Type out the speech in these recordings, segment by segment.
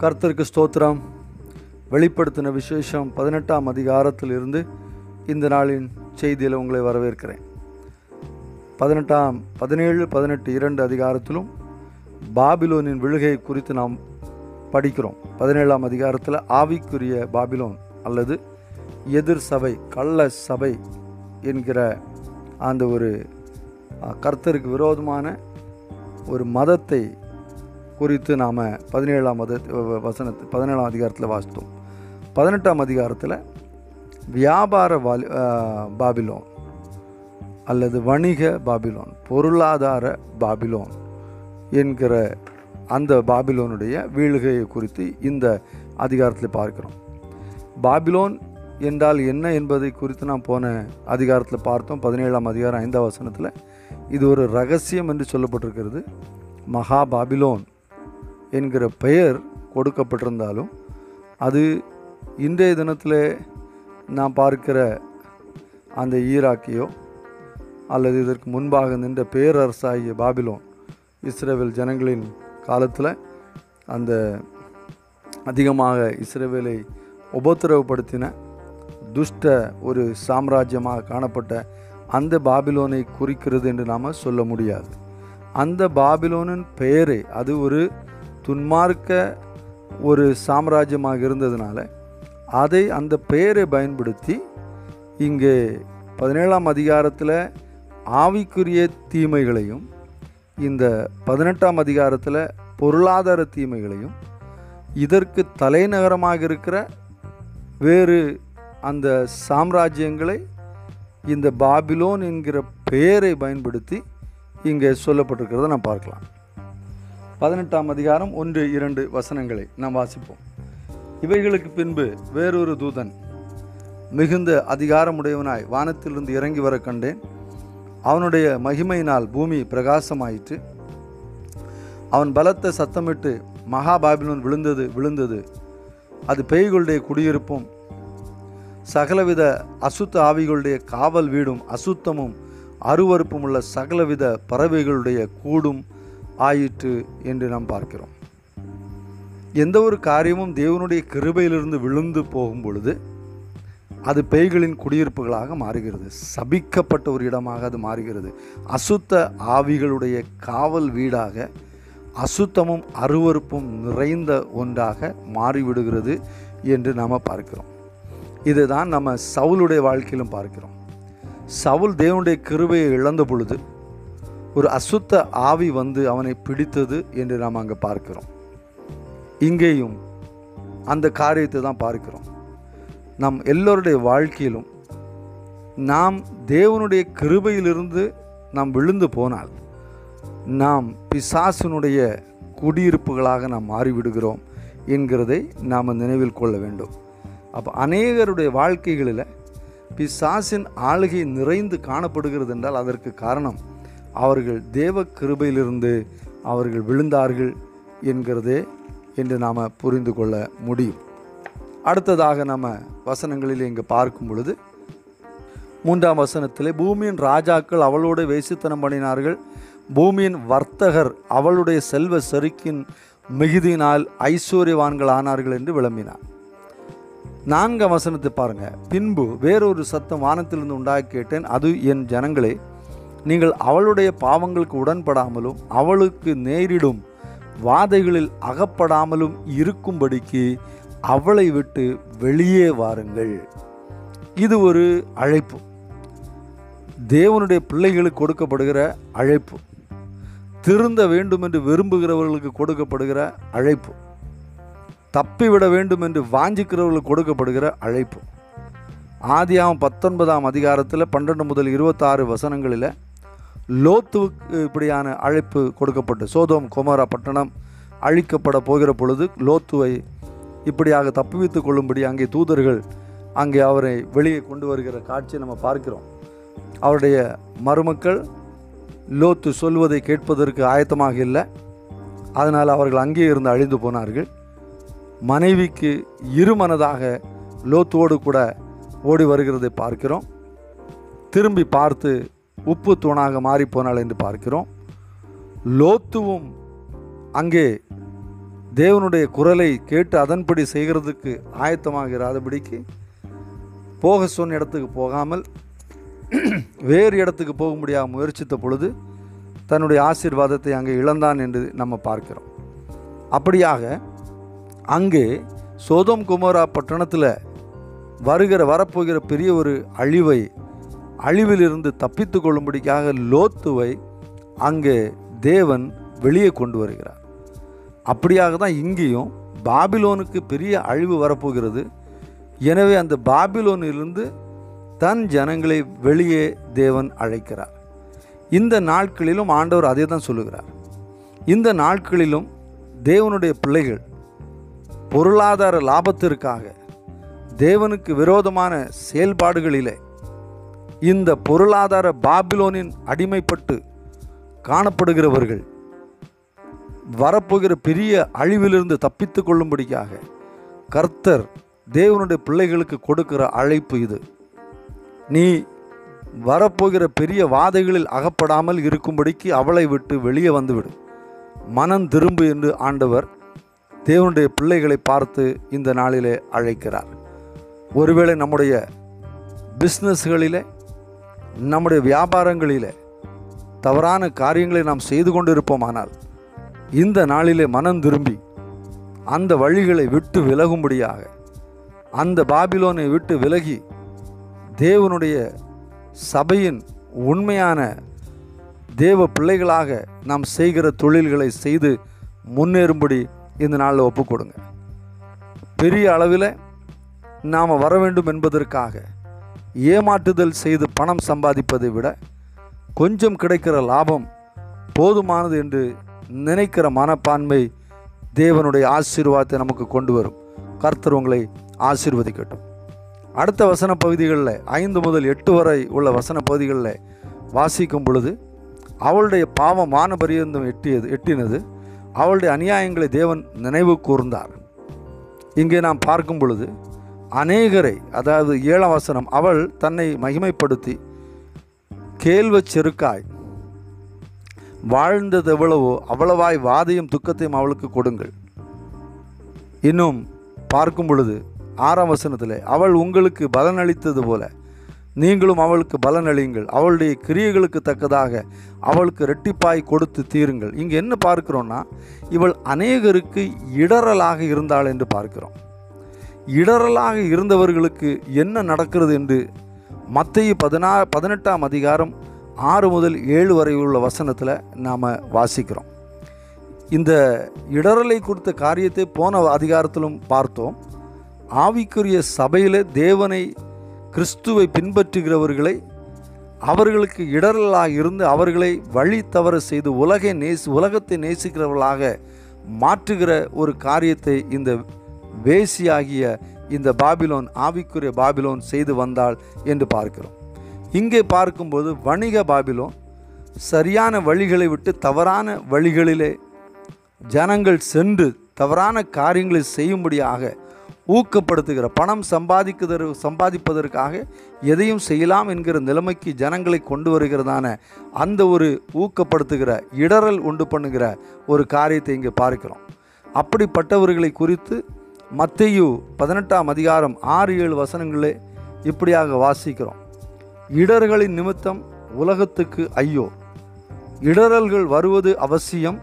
கர்த்தருக்கு ஸ்தோத்திரம். வெளிப்படுத்தின விசேஷம் பதினெட்டாம் அதிகாரத்தில் இருந்து இந்த நாளின் செய்தியில் உங்களை வரவேற்கிறேன். பதினெட்டாம் பதினேழு பதினெட்டு இரண்டு அதிகாரத்திலும் பாபிலோனின் விழுகை குறித்து நாம் படிக்கிறோம். பதினேழாம் அதிகாரத்தில் ஆவிக்குரிய பாபிலோன் அல்லது எதிர் சபை கள்ள சபை என்கிற அந்த ஒரு கர்த்தருக்கு விரோதமான ஒரு மதத்தை குறித்து நாம் பதினேழாம் மத வசனத்து பதினேழாம் அதிகாரத்தில் வாசித்தோம். பதினெட்டாம் அதிகாரத்தில் வியாபார வாலி பாபிலோன் அல்லது வணிக பாபிலோன் பொருளாதார பாபிலோன் என்கிற அந்த பாபிலோனுடைய வீழ்கையை குறித்து இந்த அதிகாரத்தில் பார்க்கிறோம். பாபிலோன் என்றால் என்ன என்பதை குறித்து நாம் போன அதிகாரத்தில் பார்த்தோம். பதினேழாம் அதிகாரம் ஐந்தாம் வசனத்தில் இது ஒரு ரகசியம் என்று சொல்லப்பட்டிருக்கிறது. மகா பாபிலோன் என்கிற பெயர் கொடுக்கப்பட்டிருந்தாலும் அது இன்றைய தினத்தில் நான் பார்க்கிற அந்த ஈராக்கியோ அல்லது இதற்கு முன்பாக நின்ற பேரரசாகிய பாபிலோன் இஸ்ரேவேல் ஜனங்களின் காலத்தில் அந்த அதிகமாக இஸ்ரேவேலை உபத்திரவப்படுத்தின துஷ்ட ஒரு சாம்ராஜ்யமாக காணப்பட்ட அந்த பாபிலோனை குறிக்கிறது என்று நாம் சொல்ல முடியாது. அந்த பாபிலோனின் பெயரை அது ஒரு துன்மார்க்க ஒரு சாம்ராஜ்யமாக இருந்ததுனால அதை அந்த பெயரை பயன்படுத்தி இங்கே பதினேழாம் அதிகாரத்தில் ஆவிக்குரிய தீமைகளையும் இந்த பதினெட்டாம் அதிகாரத்தில் பொருளாதார தீமைகளையும் இதற்கு தலைநகரமாக இருக்கிற வேறு அந்த சாம்ராஜ்யங்களை இந்த பாபிலோன் என்கிற பெயரை பயன்படுத்தி இங்கே சொல்லப்பட்டிருக்கிறத நான் பார்க்கலாம். பதினெட்டாம் அதிகாரம் ஒன்று இரண்டு வசனங்களை நாம் வாசிப்போம். இவைகளுக்கு பின்பு வேறொரு தூதன் மிகுந்த அதிகாரமுடையவனாய் வானத்திலிருந்து இறங்கி வர கண்டேன். அவனுடைய மகிமையினால் பூமி பிரகாசமாயிற்று. அவன் பலத்த சத்தமிட்டு மகாபாபிலோன் விழுந்தது விழுந்தது. அது பேய்களுடைய குடியிருப்பும் சகலவித அசுத்த ஆவிகளுடைய காவல் வீடும் அசுத்தமும் அருவருப்பும் உள்ள சகலவித பறவைகளுடைய கூடும் ஆயிற்று என்று நாம் பார்க்கிறோம். எந்த ஒரு காரியமும் தேவனுடைய கிருபையிலிருந்து விழுந்து போகும் பொழுது அது பேய்களின் குடியிருப்புகளாக மாறுகிறது. சபிக்கப்பட்ட ஒரு இடமாக அது மாறுகிறது. அசுத்த ஆவிகளுடைய காவல் வீடாக அசுத்தமும் அருவருப்பும் நிறைந்த ஒன்றாக மாறிவிடுகிறது என்று நாம் பார்க்கிறோம். இதுதான் நம்ம சவுளுடைய வாழ்க்கையிலும் பார்க்கிறோம். சவுல் தேவனுடைய கிருபையை இழந்த பொழுது ஒரு அசுத்த ஆவி வந்து அவனை பிடித்தது என்று நாம் அங்கே பார்க்கிறோம். இங்கேயும் அந்த காரியத்தை தான் பார்க்கிறோம். நம் எல்லோருடைய வாழ்க்கையிலும் நாம் தேவனுடைய கிருபையிலிருந்து நாம் விழுந்து போனால் நாம் பிசாசினுடைய குடியிருப்புகளாக நாம் மாறிவிடுகிறோம் என்கிறதை நாம் நினைவில் கொள்ள வேண்டும். அப்போ அநேகருடைய வாழ்க்கைகளில் பிசாசின் ஆளுகை நிறைந்து காணப்படுகிறது என்றால் அதற்கு காரணம் அவர்கள் தேவ கிருபையிலிருந்து அவர்கள் விழுந்தார்கள் என்கிறதே என்று நாம் புரிந்து கொள்ள முடியும். அடுத்ததாக நம்ம வசனங்களில் இங்கே பார்க்கும் பொழுது மூன்றாம் வசனத்திலே பூமியின் ராஜாக்கள் அவளோடு வேசித்தனம் பண்ணினார்கள். பூமியின் வர்த்தகர் அவளுடைய செல்வ செருக்கின் மிகுதியினால் ஐஸ்வர்யவான்கள் ஆனார்கள் என்று விளம்பினார். நான்காம் வசனத்தை பாருங்கள் பின்பு வேறொரு சத்தம் வானத்திலிருந்து உண்டாக கேட்டேன். அது என் ஜனங்களே நீங்கள் அவளுடைய பாவங்களுக்கு உடன்படாமலும் அவளுக்கு நேரிடும் வாதைகளில் அகப்படாமலும் இருக்கும்படிக்கு அவளை விட்டு வெளியே வாருங்கள். இது ஒரு அழைப்பு. தேவனுடைய பிள்ளைகளுக்கு கொடுக்கப்படுகிற அழைப்பு. திருந்த வேண்டும் என்று விரும்புகிறவர்களுக்கு கொடுக்கப்படுகிற அழைப்பு. தப்பிவிட வேண்டும் என்று வாஞ்சிக்கிறவர்களுக்கு கொடுக்கப்படுகிற அழைப்பு. ஆதியாம் பத்தொன்பதாம் அதிகாரத்தில் பன்னெண்டு முதல் இருபத்தாறு வசனங்களில் லோத்துவுக்கு இப்படியான அழைப்பு கொடுக்கப்பட்டு சோதோம் குமாரா பட்டணம் அழிக்கப்பட போகிற பொழுது லோத்துவை இப்படியாக தப்புவித்துக் கொள்ளும்படி அங்கே தூதர்கள் அங்கே அவரை வெளியே கொண்டு வருகிற காட்சியை நம்ம பார்க்கிறோம். அவருடைய மருமக்கள் லோத்து சொல்வதை கேட்பதற்கு ஆயத்தமாக இல்லை. அதனால் அவர்கள் அங்கே இருந்து அழிந்து போனார்கள். மனைவிக்கு இருமனதாக லோத்துவோடு கூட ஓடி வருகிறதை பார்க்கிறோம். திரும்பி பார்த்து உப்பு தூணாக மாறிப்போனாள் என்று பார்க்கிறோம். லோத்துவும் அங்கே தேவனுடைய குரலை கேட்டு அதன்படி செய்கிறதுக்கு ஆயத்தமாக இராதபடிக்கு போக சொன்ன இடத்துக்கு போகாமல் வேறு இடத்துக்கு போக முடியாமல் முயற்சித்த பொழுது தன்னுடைய ஆசீர்வாதத்தை அங்கே இழந்தான் என்று நம்ம பார்க்கிறோம். அப்படியாக அங்கே சோதம் குமாரா பட்டணத்தில் வருகிற வரப்போகிற பெரிய ஒரு அழிவை அழிவிலிருந்து தப்பித்து கொள்ளும்படிக்காக லோத்துவை அங்கே தேவன் வெளியே கொண்டு வருகிறார். அப்படியாக தான் இங்கேயும் பாபிலோனுக்கு பெரிய அழிவு வரப்போகிறது. எனவே அந்த பாபிலோனிலிருந்து தன் ஜனங்களை வெளியே தேவன் அழைக்கிறார். இந்த நாட்களிலும் ஆண்டவர் அதே தான் சொல்லுகிறார். இந்த நாட்களிலும் தேவனுடைய பிள்ளைகள் பொருளாதார லாபத்திற்காக தேவனுக்கு விரோதமான செயல்பாடுகளிலே இந்த பொருளாதார பாபிலோனின் அடிமைப்பட்டு காணப்படுகிறவர்கள் வரப்போகிற பெரிய அழிவிலிருந்து தப்பித்து கொள்ளும்படியாக கர்த்தர் தேவனுடைய பிள்ளைகளுக்கு கொடுக்கிற அழைப்பு இது. நீ வரப்போகிற பெரிய வாதைகளில் அகப்படாமல் இருக்கும்படிக்கு அவளை விட்டு வெளியே வந்துவிடு. மனம் திரும்பு என்று ஆண்டவர் தேவனுடைய பிள்ளைகளை பார்த்து இந்த நாளிலே அழைக்கிறார். ஒருவேளை நம்முடைய பிஸ்னஸ்களிலே நம்முடைய வியாபாரங்களில் தவறான காரியங்களை நாம் செய்து கொண்டிருப்போமானால் இந்த நாளிலே மனம் திரும்பி அந்த வழிகளை விட்டு விலகும்படியாக அந்த பாபிலோனை விட்டு விலகி தேவனுடைய சபையின் உண்மையான தேவ பிள்ளைகளாக நாம் செய்கிற தொழில்களை செய்து முன்னேறும்படி இந்த நாளில் ஒப்புக்கொடுங்க. பெரிய அளவில் நாம் வர வேண்டும் என்பதற்காக ஏமாற்றுதல் செய்து பணம் சம்பாதிப்பதை விட கொஞ்சம் கிடைக்கிற லாபம் போதுமானது என்று நினைக்கிற மனப்பான்மை தேவனுடைய ஆசீர்வாதத்தை நமக்கு கொண்டு வரும். கர்த்தர் உங்களை ஆசீர்வதிக்கட்டும். அடுத்த வசன பகுதிகளில் ஐந்து முதல் எட்டு வரை உள்ள வசன பகுதிகளில் வாசிக்கும் பொழுது அவளுடைய பாவம் வானபரியந்தம் எட்டியது எட்டினது அவளுடைய அநியாயங்களை தேவன் நினைவு கூர்ந்தார். இங்கே நாம் பார்க்கும் பொழுது அநேகரை அதாவது ஏழாம் வசனம் அவள் தன்னை மகிமைப்படுத்தி கேள்வச் செருக்காய் வாழ்ந்தது எவ்வளவோ அவ்வளவாய் வாதையும் துக்கத்தையும் அவளுக்கு கொடுங்கள். இன்னும் பார்க்கும் பொழுது ஆறாம் வசனத்தில் அவள் உங்களுக்கு பலனளித்தது போல நீங்களும் அவளுக்கு பலனளியுங்கள். அவளுடைய கிரியைகளுக்கு தக்கதாக அவளுக்கு ரெட்டிப்பாய் கொடுத்து தீருங்கள். இங்கே என்ன பார்க்கிறோன்னா இவள் அநேகருக்கு இடரலாக இருந்தாள் என்று பார்க்கிறோம். இடரலாக இருந்தவர்களுக்கு என்ன நடக்கிறது என்று மத்திய பதினா பதினெட்டாம் அதிகாரம் ஆறு முதல் ஏழு வரை உள்ள வசனத்தில் நாம் வாசிக்கிறோம். இந்த இடரலை கொடுத்த காரியத்தை போன அதிகாரத்திலும் பார்த்தோம். ஆவிக்குரிய சபையில் தேவனை கிறிஸ்துவை பின்பற்றுகிறவர்களை அவர்களுக்கு இடரலாக இருந்து அவர்களை வழி தவற செய்து உலகை நேசி உலகத்தை நேசிக்கிறவர்களாக மாற்றுகிற ஒரு காரியத்தை இந்த வேசியாகிய இந்த பாபிலோன் ஆவிக்குரிய பாபிலோன் செய்து வந்தாள் என்று பார்க்கிறோம். இங்கே பார்க்கும்போது வணிக பாபிலோன் சரியான வழிகளை விட்டு தவறான வழிகளிலே ஜனங்கள் சென்று தவறான காரியங்களை செய்யும்படியாக ஊக்கப்படுத்துகிற பணம் சம்பாதிக்குதர் சம்பாதிப்பதற்காக எதையும் செய்யலாம் என்கிற நிலைமைக்கு ஜனங்களை கொண்டு வருகிறதான அந்த ஒரு ஊக்கப்படுத்துகிற இடரல் உண்டு பண்ணுகிற ஒரு காரியத்தை இங்கே பார்க்கிறோம். அப்படிப்பட்டவர்களை குறித்து மத்தையு பதினெட்டாம் அதிகாரம் ஆறு ஏழு வசனங்களே இப்படியாக வாசிக்கிறோம். இடர்களின் நிமித்தம் உலகத்துக்கு ஐயோ. இடரல்கள் வருவது அவசியம்.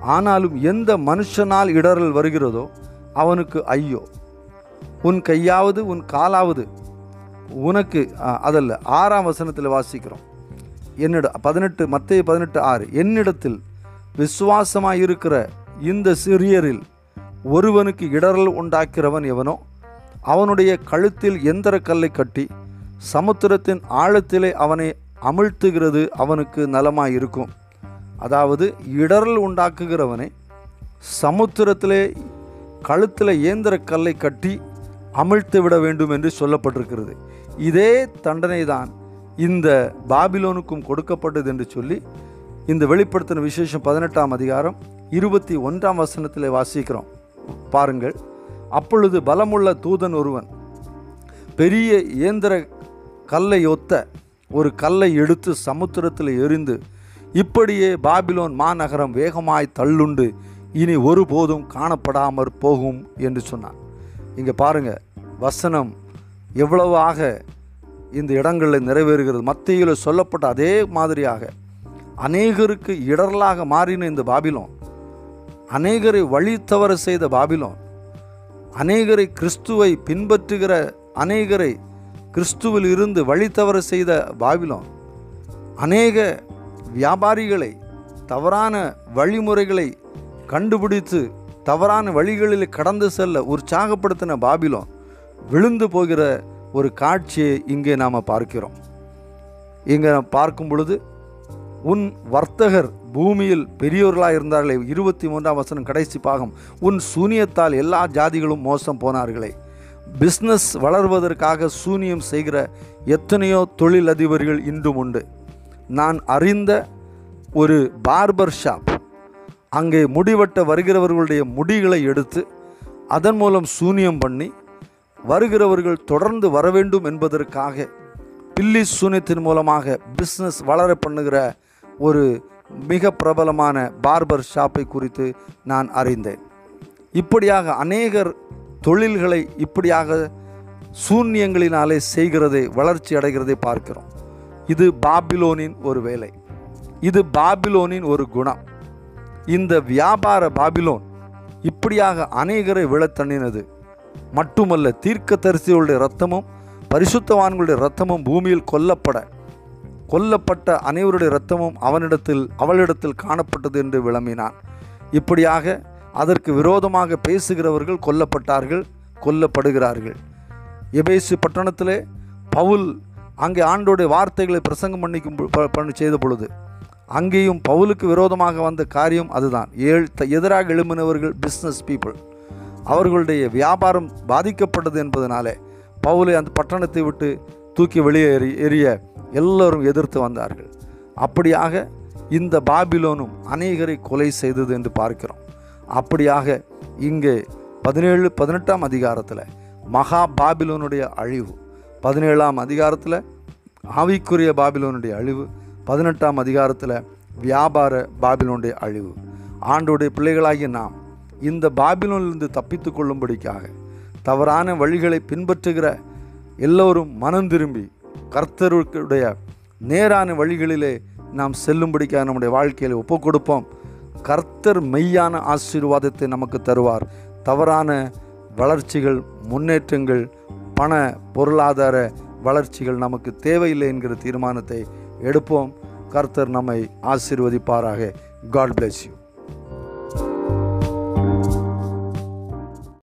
ஆனாலும் எந்த மனுஷனால் இடரல் வருகிறதோ அவனுக்கு ஐயோ. உன் கையாவது உன் காலாவது உனக்கு அதல்ல ஆறாம் வசனத்தில் வாசிக்கிறோம். என்னிட பதினெட்டு மத்திய பதினெட்டு ஆறு. என்னிடத்தில் விசுவாசமாக இருக்கிற இந்த சிறியரில் ஒருவனுக்கு இடரல் உண்டாக்கிறவன் எவனோ அவனுடைய கழுத்தில் எந்திர கல்லை கட்டி சமுத்திரத்தின் ஆழத்திலே அவனை அமிழ்த்துகிறது அவனுக்கு நலமாக இருக்கும் அதாவது இடரல் உண்டாக்குகிறவனை சமுத்திரத்திலே கழுத்தில் இயந்திர கல்லை கட்டி அமிழ்த்து விட வேண்டும் என்று சொல்லப்பட்டிருக்கிறது. இதே தண்டனை தான் இந்த பாபிலோனுக்கும் கொடுக்கப்பட்டது என்று சொல்லி இந்த வெளிப்படுத்தின விசேஷம் பதினெட்டாம் அதிகாரம் இருபத்தி ஒன்றாம் வசனத்தில் வாசிக்கிறோம். பாருங்கள். அப்பொழுது பலமுள்ள தூதன் ஒருவன் பெரிய இயந்திர கல்லை ஒத்த ஒரு கல்லை எடுத்து சமுத்திரத்தில் எரிந்து இப்படியே பாபிலோன் மாநகரம் வேகமாய் தள்ளுண்டு இனி ஒருபோதும் காணப்படாமற் போகும் என்று சொன்னார் இங்கே பாருங்கள் வசனம் எவ்வளவாக இந்த இடங்களில் நிறைவேறுகிறது. மத்தியில் சொல்லப்பட்ட அதே மாதிரியாக அநேகருக்கு இடரலாக மாறின இந்த பாபிலோன் அநேகரை வழி தவற செய்த பாபிலோன். அநேகரை கிறிஸ்துவை பின்பற்றுகிற அநேகரை கிறிஸ்துவில் இருந்து வழி தவற செய்த பாபிலோன். அநேக வியாபாரிகளை தவறான வழிமுறைகளை கண்டுபிடித்து தவறான வழிகளில் கடந்து செல்ல உற்சாகப்படுத்தின பாபிலோன் விழுந்து போகிற ஒரு காட்சியை இங்கே நாம் பார்க்கிறோம். இங்கே பார்க்கும் பொழுது உன் வர்த்தகர் பூமியில் பெரியோர்களாக இருந்தார்களே. இருபத்தி மூன்றாம் வசனம் கடைசி பாகம். உன் சூனியத்தால் எல்லா ஜாதிகளும் மோசம் போனார்களே. பிஸ்னஸ் வளர்வதற்காக சூனியம் செய்கிற எத்தனையோ தொழில் அதிபர்கள் இன்றும் உண்டு. நான் அறிந்த ஒரு பார்பர் ஷாப். அங்கே முடிவட்ட வருகிறவர்களுடைய முடிகளை எடுத்து அதன் மூலம் சூனியம் பண்ணி வருகிறவர்கள் தொடர்ந்து வர வேண்டும் என்பதற்காக பில்லி சூனியத்தின் மூலமாக பிஸ்னஸ் வளர பண்ணுகிற ஒரு மிக பிரபலமான பார்பர் ஷாப்பை குறித்து நான் அறிந்தேன். இப்படியாக அநேகர் தொழில்களை இப்படியாக சூன்யங்களினாலே செய்கிறதை வளர்ச்சி அடைகிறதை பார்க்கிறோம். இது பாபிலோனின் ஒரு வேலை. இது பாபிலோனின் ஒரு குணம். இந்த வியாபார பாபிலோன் இப்படியாக அநேகரை விழத்தண்ணினது. மட்டுமல்ல தீர்க்க தரிசிகளுடைய ரத்தமும் பரிசுத்தவான்களுடைய ரத்தமும் பூமியில் கொல்லப்பட கொல்லப்பட்ட அனைவருடைய இரத்தமும் அவனிடத்தில் அவளிடத்தில் காணப்பட்டது என்று விளம்பினான். இப்படியாக அதற்கு விரோதமாக பேசுகிறவர்கள் கொல்லப்பட்டார்கள் கொல்லப்படுகிறார்கள். எபேசு பட்டணத்திலே பவுல் அங்கே ஆண்டோடைய வார்த்தைகளை பிரசங்கம் பண்ணிக்கும் ப- பண்ணி செய்த பொழுது அங்கேயும் பவுலுக்கு விரோதமாக வந்த காரியம் அதுதான். ஏழ் த- எதிராக எழும்பினவர்கள் பிஸ்னஸ் பீப்புள் அவர்களுடைய வியாபாரம் பாதிக்கப்பட்டது என்பதனாலே பவுலை அந்த பட்டணத்தை விட்டு தூக்கி வெளியே எறி எறிய எல்லோரும் எதிர்த்து வந்தார்கள். அப்படியாக இந்த பாபிலோனும் அநேகரை கொலை செய்தது என்று பார்க்கிறோம். அப்படியாக இங்கே பதினேழு பதினெட்டாம் அதிகாரத்தில் மகா பாபிலோனுடைய அழிவு பதினேழாம் அதிகாரத்தில் ஆவிக்குரிய பாபிலோனுடைய அழிவு பதினெட்டாம் அதிகாரத்தில் வியாபார பாபிலோனுடைய அழிவு. ஆண்டோடைய பிள்ளைகளாகிய நாம் இந்த பாபிலோனிலிருந்து தப்பித்து கொள்ளும்படிக்காக தவறான வழிகளை பின்பற்றுகிற எல்லோரும் மனம் திரும்பி கர்த்தருடைய நேரான வழிகளிலே நாம் செல்லும்படிக்காக நம்முடைய வாழ்க்கையில் ஒப்பு கொடுப்போம் கர்த்தர் மெய்யான ஆசீர்வாதத்தை நமக்கு தருவார். தவறான வளர்ச்சிகள் முன்னேற்றங்கள் பண பொருளாதார வளர்ச்சிகள் நமக்கு தேவையில்லை என்கிற தீர்மானத்தை எடுப்போம். கர்த்தர் நம்மை ஆசீர்வதிப்பாராக. God bless you